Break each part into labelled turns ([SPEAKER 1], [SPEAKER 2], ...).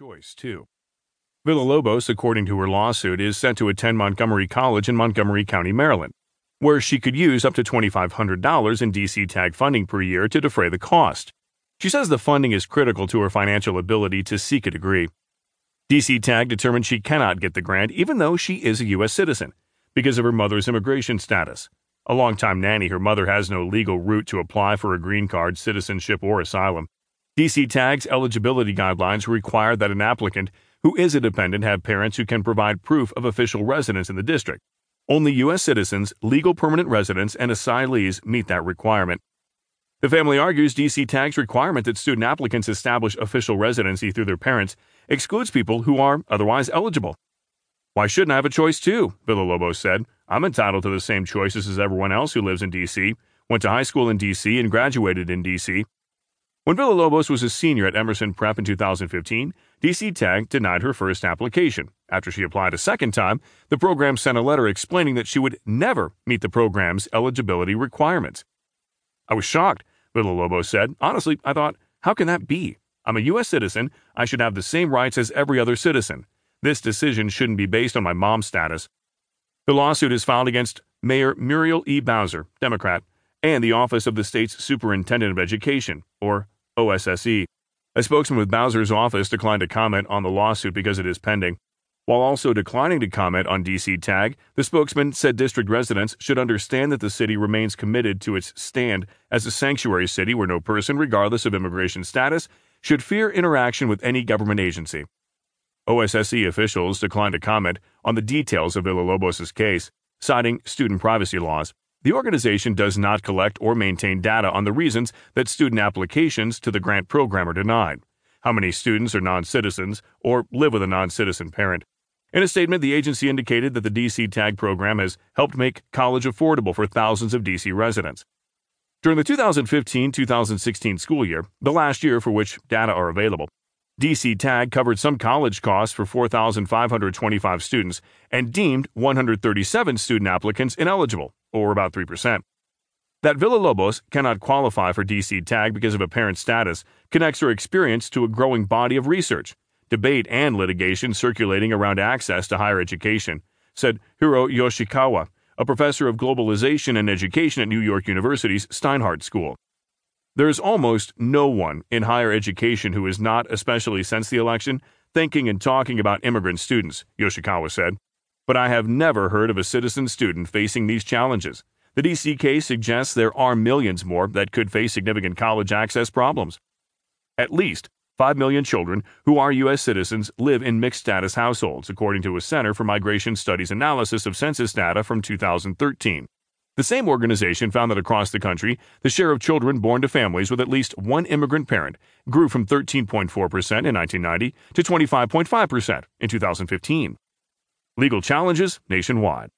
[SPEAKER 1] choice, too. Villalobos, according to her lawsuit, is set to attend Montgomery College in Montgomery County, Maryland, where she could use up to $2,500 in DC TAG funding per year to defray the cost. She says the funding is critical to her financial ability to seek a degree. DC TAG determined she cannot get the grant even though she is a U.S. citizen because of her mother's immigration status. A longtime nanny, her mother has no legal route to apply for a green card, citizenship, or asylum. DC TAG's eligibility guidelines require that an applicant who is a dependent have parents who can provide proof of official residence in the district. Only U.S. citizens, legal permanent residents, and asylees meet that requirement. The family argues DC TAG's requirement that student applicants establish official residency through their parents excludes people who are otherwise eligible. Why shouldn't I have a choice too? Villalobos said. I'm entitled to the same choices as everyone else who lives in D.C., went to high school in D.C., and graduated in D.C. When Villalobos was a senior at Emerson Prep in 2015, DC TAG denied her first application. After she applied a second time, the program sent a letter explaining that she would never meet the program's eligibility requirements. I was shocked, Villalobos said. Honestly, I thought, how can that be? I'm a U.S. citizen. I should have the same rights as every other citizen. This decision shouldn't be based on my mom's status. The lawsuit is filed against Mayor Muriel E. Bowser, Democrat, and the Office of the State's Superintendent of Education, or OSSE. A spokesman with Bowser's office declined to comment on the lawsuit because it is pending. While also declining to comment on DC TAG, the spokesman said district residents should understand that the city remains committed to its stand as a sanctuary city where no person, regardless of immigration status, should fear interaction with any government agency. OSSE officials declined to comment on the details of Villalobos' case, citing student privacy laws. The organization does not collect or maintain data on the reasons that student applications to the grant program are denied, how many students are non citizens or live with a non citizen parent. In a statement, the agency indicated that the DC TAG program has helped make college affordable for thousands of DC residents. During the 2015 2016 school year, the last year for which data are available, DC TAG covered some college costs for 4,525 students and deemed 137 student applicants ineligible, or about 3%. That Villalobos cannot qualify for DC TAG because of apparent status connects her experience to a growing body of research, debate, and litigation circulating around access to higher education, said Hiro Yoshikawa, a professor of globalization and education at New York University's Steinhardt School. There is almost no one in higher education who is not, especially since the election, thinking and talking about immigrant students, Yoshikawa said. But I have never heard of a citizen student facing these challenges. The DC case suggests there are millions more that could face significant college access problems. At least 5 million children who are U.S. citizens live in mixed status households, according to a Center for Migration Studies analysis of census data from 2013. The same organization found that across the country, the share of children born to families with at least one immigrant parent grew from 13.4% in 1990 to 25.5% in 2015. Legal challenges nationwide.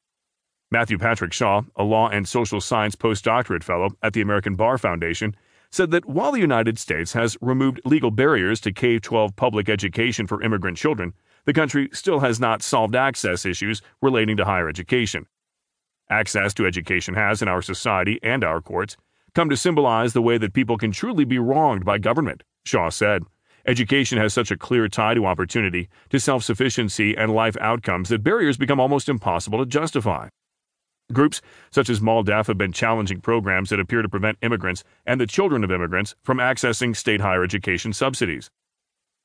[SPEAKER 1] Matthew Patrick Shaw, a law and social science postdoctorate fellow at the American Bar Foundation, said that while the United States has removed legal barriers to K 12 public education for immigrant children, the country still has not solved access issues relating to higher education. Access to education has, in our society and our courts, come to symbolize the way that people can truly be wronged by government, Shaw said. Education has such a clear tie to opportunity, to self sufficiency, and life outcomes that barriers become almost impossible to justify. Groups such as MALDEF have been challenging programs that appear to prevent immigrants and the children of immigrants from accessing state higher education subsidies.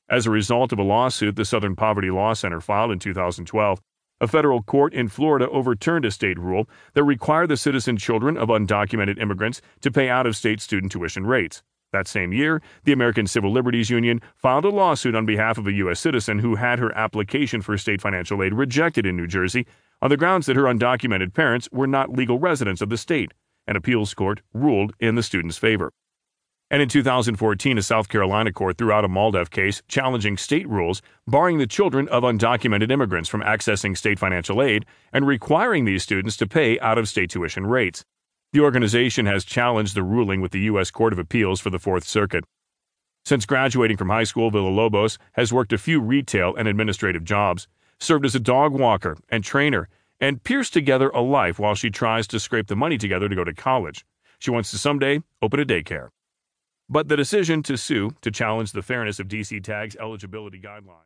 [SPEAKER 1] As a result of a lawsuit the Southern Poverty Law Center filed in 2012, a federal court in Florida overturned a state rule that required the citizen children of undocumented immigrants to pay out of state student tuition rates. That same year, the American Civil Liberties Union filed a lawsuit on behalf of a U.S. citizen who had her application for state financial aid rejected in New Jersey on the grounds that her undocumented parents were not legal residents of the state. An appeals court ruled in the student's favor. And in 2014, a South Carolina court threw out a MALDEF case challenging state rules barring the children of undocumented immigrants from accessing state financial aid and requiring these students to pay out of state tuition rates. The organization has challenged the ruling with the U.S. Court of Appeals for the Fourth Circuit. Since graduating from high school, Villalobos has worked a few retail and administrative jobs, served as a dog walker and trainer, and pierced together a life while she tries to scrape the money together to go to college. She wants to someday open a daycare. But the decision to sue to challenge the fairness of DC Tag's eligibility guidelines